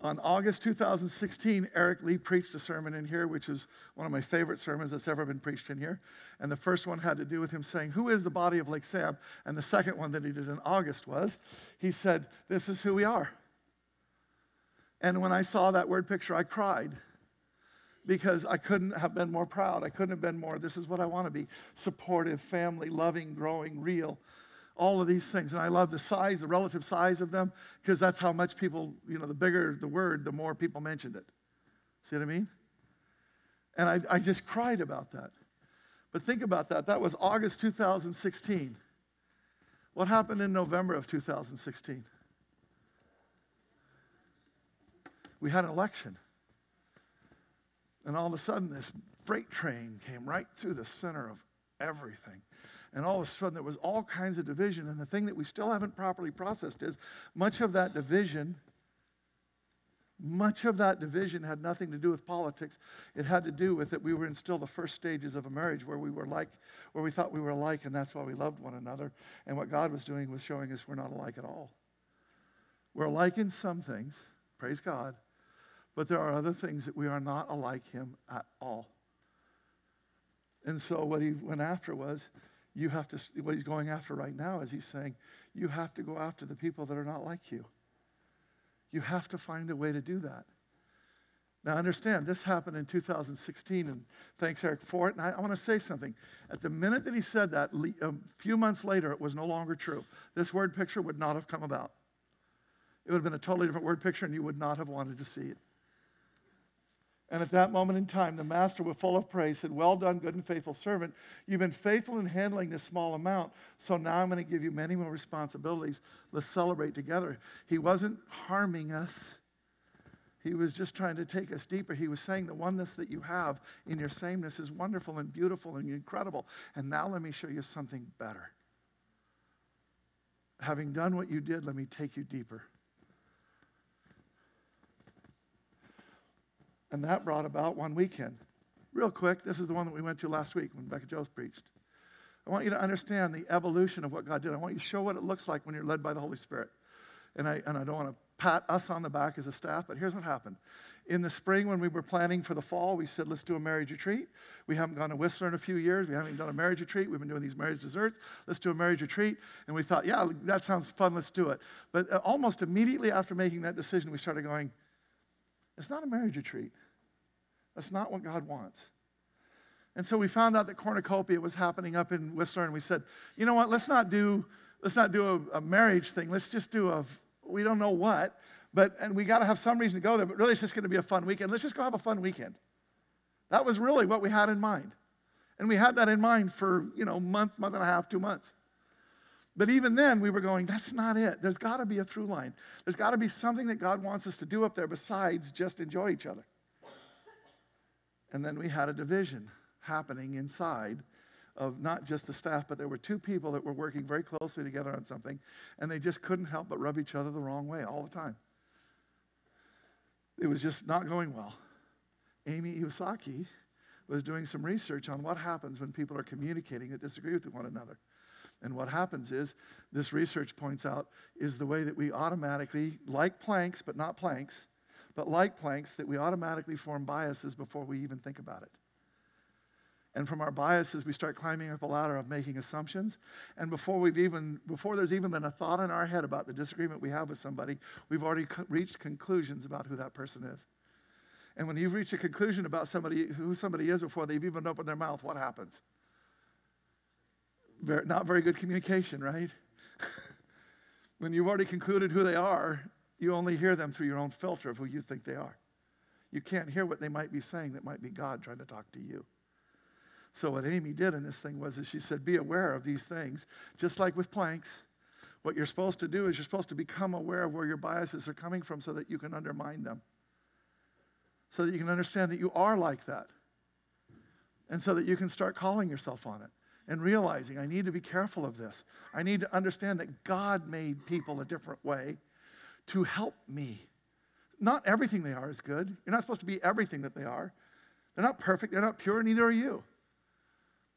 [SPEAKER 1] on August 2016, Eric Lee preached a sermon in here, which is one of my favorite sermons that's ever been preached in here. And the first one had to do with him saying, Who is the body of Lake Sam? And the second one that he did in August was, He said, This is who we are. And when I saw that word picture, I cried because I couldn't have been more proud. I couldn't have been more, this is what I want to be supportive, family, loving, growing, real all of these things. And I love the size, the relative size of them, because that's how much people, you know, the bigger the word, the more people mentioned it. See what I mean? And I, I just cried about that. But think about that. That was August 2016. What happened in November of 2016? We had an election. And all of a sudden, this freight train came right through the center of everything and all of a sudden there was all kinds of division. And the thing that we still haven't properly processed is much of that division, much of that division had nothing to do with politics. It had to do with that we were in still the first stages of a marriage where we were like, where we thought we were alike, and that's why we loved one another. And what God was doing was showing us we're not alike at all. We're alike in some things, praise God, but there are other things that we are not alike Him at all. And so what he went after was you have to, what he's going after right now is he's saying, you have to go after the people that are not like you. You have to find a way to do that. Now, understand, this happened in 2016, and thanks, Eric, for it. And I, I want to say something. At the minute that he said that, a um, few months later, it was no longer true. This word picture would not have come about. It would have been a totally different word picture, and you would not have wanted to see it. And at that moment in time, the master, with full of praise, said, Well done, good and faithful servant. You've been faithful in handling this small amount, so now I'm going to give you many more responsibilities. Let's celebrate together. He wasn't harming us, he was just trying to take us deeper. He was saying the oneness that you have in your sameness is wonderful and beautiful and incredible. And now let me show you something better. Having done what you did, let me take you deeper. And that brought about one weekend. Real quick, this is the one that we went to last week when Becca Jones preached. I want you to understand the evolution of what God did. I want you to show what it looks like when you're led by the Holy Spirit. And I, and I don't want to pat us on the back as a staff, but here's what happened. In the spring, when we were planning for the fall, we said, let's do a marriage retreat. We haven't gone to Whistler in a few years. We haven't done a marriage retreat. We've been doing these marriage desserts. Let's do a marriage retreat. And we thought, yeah, that sounds fun. Let's do it. But uh, almost immediately after making that decision, we started going, it's not a marriage retreat. That's not what God wants. And so we found out that cornucopia was happening up in Whistler, and we said, you know what, let's not do, let's not do a, a marriage thing. Let's just do a, we don't know what, But, and we got to have some reason to go there, but really it's just going to be a fun weekend. Let's just go have a fun weekend. That was really what we had in mind. And we had that in mind for, you know, month, month and a half, two months. But even then, we were going, that's not it. There's got to be a through line. There's got to be something that God wants us to do up there besides just enjoy each other. And then we had a division happening inside of not just the staff, but there were two people that were working very closely together on something, and they just couldn't help but rub each other the wrong way all the time. It was just not going well. Amy Iwasaki was doing some research on what happens when people are communicating that disagree with one another. And what happens is, this research points out, is the way that we automatically, like planks, but not planks, but like planks, that we automatically form biases before we even think about it. And from our biases, we start climbing up a ladder of making assumptions. And before we've even, before there's even been a thought in our head about the disagreement we have with somebody, we've already co- reached conclusions about who that person is. And when you've reached a conclusion about somebody, who somebody is before they've even opened their mouth, what happens? Very, not very good communication, right? when you've already concluded who they are, you only hear them through your own filter of who you think they are. You can't hear what they might be saying that might be God trying to talk to you. So what Amy did in this thing was is she said, be aware of these things, just like with planks. What you're supposed to do is you're supposed to become aware of where your biases are coming from so that you can undermine them. So that you can understand that you are like that. And so that you can start calling yourself on it and realizing I need to be careful of this. I need to understand that God made people a different way to help me. Not everything they are is good. You're not supposed to be everything that they are. They're not perfect, they're not pure, neither are you.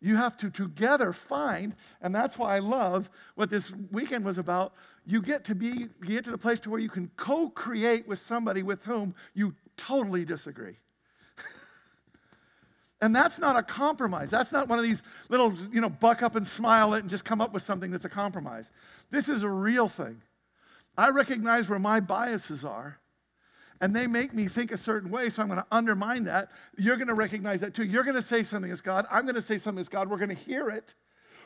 [SPEAKER 1] You have to together find, and that's why I love what this weekend was about. You get to be, you get to the place to where you can co-create with somebody with whom you totally disagree. And that's not a compromise. That's not one of these little, you know, buck up and smile it and just come up with something that's a compromise. This is a real thing. I recognize where my biases are and they make me think a certain way, so I'm going to undermine that. You're going to recognize that too. You're going to say something as God. I'm going to say something as God. We're going to hear it.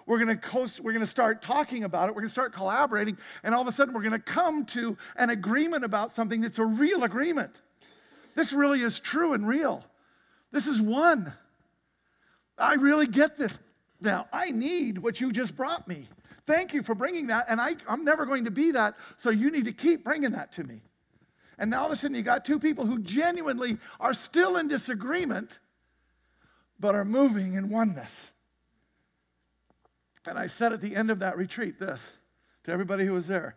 [SPEAKER 1] We're going to coast, we're going to start talking about it. We're going to start collaborating, and all of a sudden we're going to come to an agreement about something that's a real agreement. This really is true and real. This is one. I really get this now. I need what you just brought me. Thank you for bringing that, and I, I'm never going to be that, so you need to keep bringing that to me. And now all of a sudden you got two people who genuinely are still in disagreement, but are moving in oneness. And I said at the end of that retreat this to everybody who was there.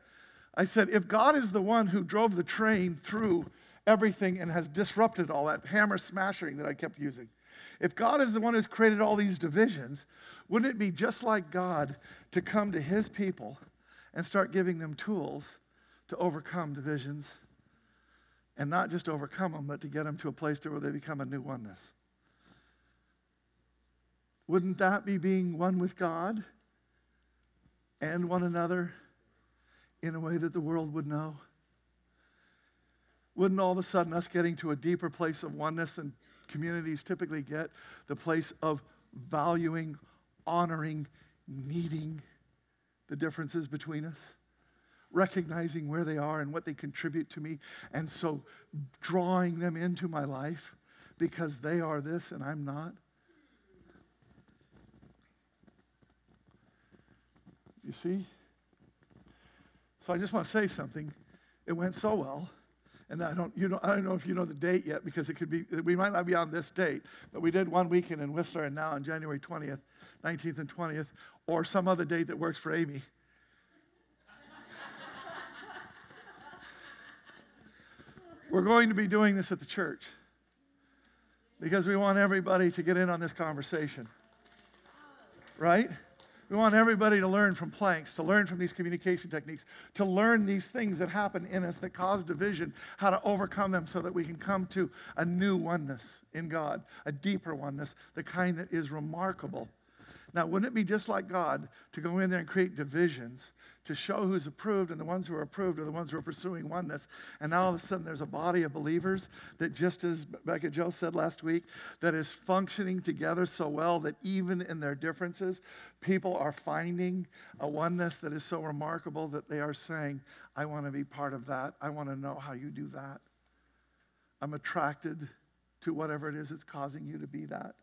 [SPEAKER 1] I said, if God is the one who drove the train through everything and has disrupted all that hammer smashing that I kept using, if God is the one who's created all these divisions, wouldn't it be just like God to come to his people and start giving them tools to overcome divisions? and not just overcome them, but to get them to a place to where they become a new oneness. Wouldn't that be being one with God and one another in a way that the world would know? Wouldn't all of a sudden us getting to a deeper place of oneness than communities typically get, the place of valuing, honoring, needing the differences between us? recognizing where they are and what they contribute to me, and so drawing them into my life because they are this and I'm not. You see? So I just want to say something. It went so well. And I don't, you know, I don't know if you know the date yet because it could be, we might not be on this date, but we did one weekend in Whistler and now on January 20th, 19th and 20th, or some other date that works for Amy. We're going to be doing this at the church because we want everybody to get in on this conversation. Right? We want everybody to learn from planks, to learn from these communication techniques, to learn these things that happen in us that cause division, how to overcome them so that we can come to a new oneness in God, a deeper oneness, the kind that is remarkable. Now, wouldn't it be just like God to go in there and create divisions to show who's approved, and the ones who are approved are the ones who are pursuing oneness. And now all of a sudden, there's a body of believers that, just as Becca Joe said last week, that is functioning together so well that even in their differences, people are finding a oneness that is so remarkable that they are saying, I want to be part of that. I want to know how you do that. I'm attracted to whatever it is that's causing you to be that.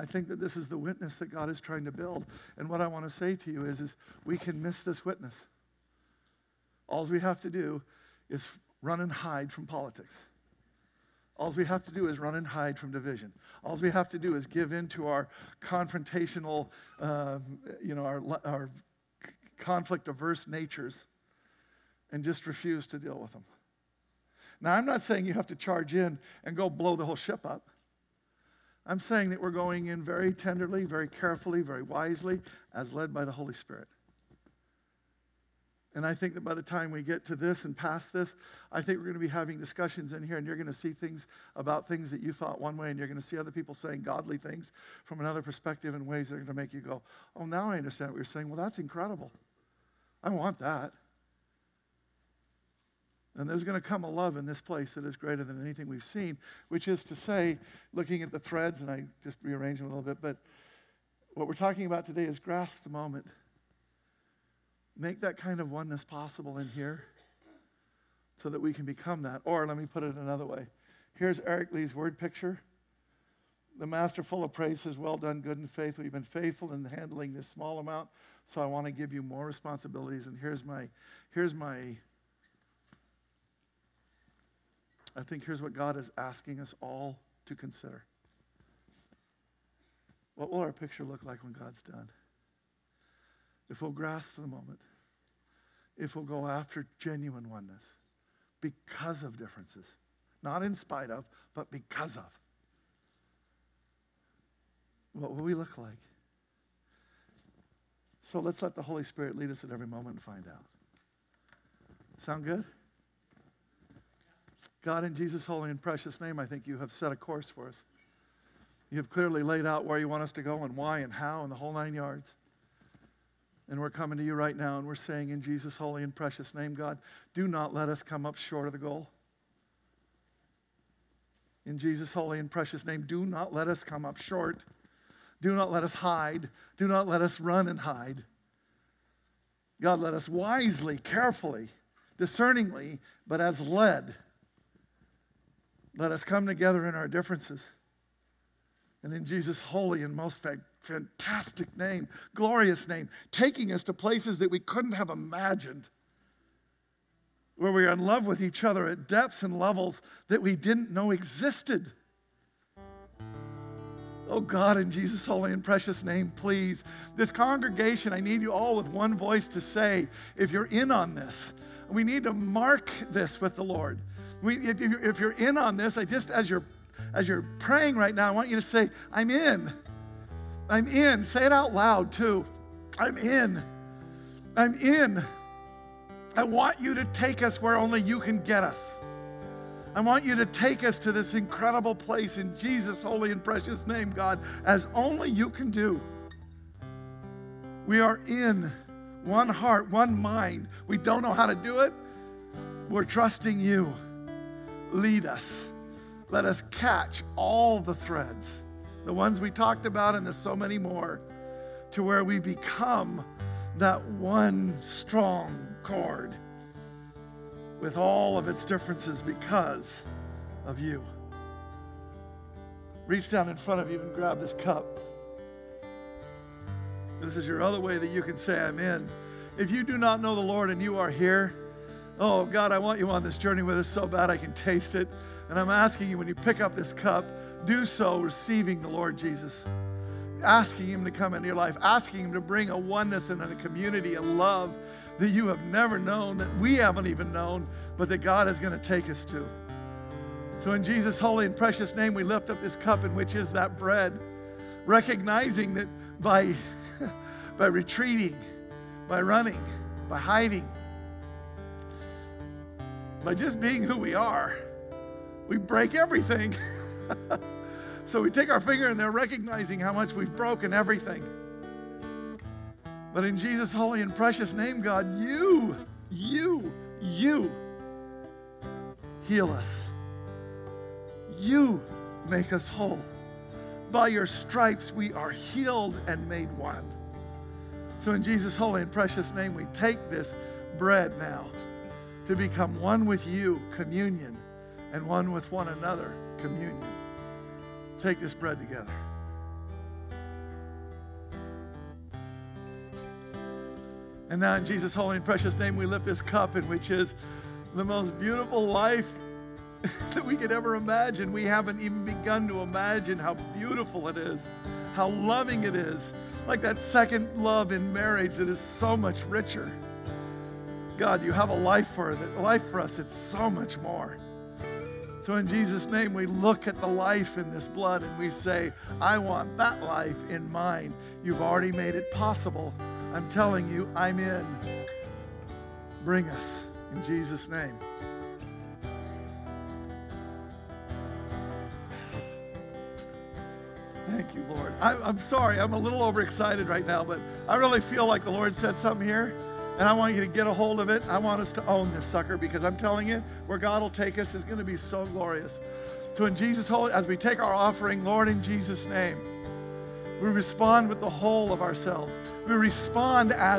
[SPEAKER 1] I think that this is the witness that God is trying to build. And what I want to say to you is, is we can miss this witness. All we have to do is run and hide from politics. All we have to do is run and hide from division. All we have to do is give in to our confrontational, uh, you know, our, our conflict averse natures and just refuse to deal with them. Now, I'm not saying you have to charge in and go blow the whole ship up. I'm saying that we're going in very tenderly, very carefully, very wisely, as led by the Holy Spirit. And I think that by the time we get to this and past this, I think we're going to be having discussions in here, and you're going to see things about things that you thought one way, and you're going to see other people saying godly things from another perspective in ways that are going to make you go, Oh, now I understand what you're saying. Well, that's incredible. I want that. And there's going to come a love in this place that is greater than anything we've seen, which is to say, looking at the threads, and I just rearranged them a little bit, but what we're talking about today is grasp the moment. Make that kind of oneness possible in here so that we can become that. Or let me put it another way. Here's Eric Lee's word picture. The master full of praise says, Well done, good and faithful. You've been faithful in handling this small amount, so I want to give you more responsibilities. And here's my, here's my I think here's what God is asking us all to consider. What will our picture look like when God's done? If we'll grasp the moment, if we'll go after genuine oneness because of differences, not in spite of, but because of, what will we look like? So let's let the Holy Spirit lead us at every moment and find out. Sound good? God, in Jesus' holy and precious name, I think you have set a course for us. You have clearly laid out where you want us to go and why and how and the whole nine yards. And we're coming to you right now and we're saying, in Jesus' holy and precious name, God, do not let us come up short of the goal. In Jesus' holy and precious name, do not let us come up short. Do not let us hide. Do not let us run and hide. God, let us wisely, carefully, discerningly, but as led let us come together in our differences. And in Jesus' holy and most fantastic name, glorious name, taking us to places that we couldn't have imagined, where we are in love with each other at depths and levels that we didn't know existed. Oh God, in Jesus' holy and precious name, please. This congregation, I need you all with one voice to say, if you're in on this, we need to mark this with the Lord. We, if, you're, in on this, I just, as you're, as you're praying right now, I want you to say, I'm in. I'm in. Say it out loud too. I'm in. I'm in. I want you to take us where only you can get us. I want you to take us to this incredible place in Jesus' holy and precious name, God, as only you can do. We are in one heart, one mind. We don't know how to do it. We're trusting you lead us. Let us catch all the threads, the ones we talked about, and there's so many more, to where we become that one strong cord with all of its differences because of you. Reach down in front of you and grab this cup. This is your other way that you can say, I'm in. If you do not know the Lord and you are here, Oh, God, I want you on this journey with us so bad I can taste it. And I'm asking you, when you pick up this cup, do so receiving the Lord Jesus. Asking Him to come into your life, asking Him to bring a oneness and a community, a love that you have never known, that we haven't even known, but that God is going to take us to. So, in Jesus' holy and precious name, we lift up this cup in which is that bread, recognizing that by, by retreating, by running, by hiding, by just being who we are, we break everything. so we take our finger and they're recognizing how much we've broken everything. But in Jesus' holy and precious name, God, you, you, you heal us. You make us whole. By your stripes, we are healed and made one. So, in Jesus' holy and precious name, we take this bread now to become one with you, communion, and one with one another, communion. Take this bread together. And now, in Jesus' holy and precious name, we lift this cup in which is the most beautiful life that we could ever imagine. We haven't even begun to imagine how beautiful it is, how loving it is, like that second love in marriage that is so much richer. God, you have a life for it, life for us. It's so much more. So in Jesus' name, we look at the life in this blood and we say, I want that life in mine. You've already made it possible. I'm telling you, I'm in. Bring us in Jesus' name. Thank you, Lord. I, I'm sorry, I'm a little overexcited right now, but I really feel like the Lord said something here, and I want you to get a hold of it. I want us to own this sucker because I'm telling you, where God will take us is going to be so glorious. So, in Jesus' holy, as we take our offering, Lord, in Jesus' name, we respond with the whole of ourselves. We respond as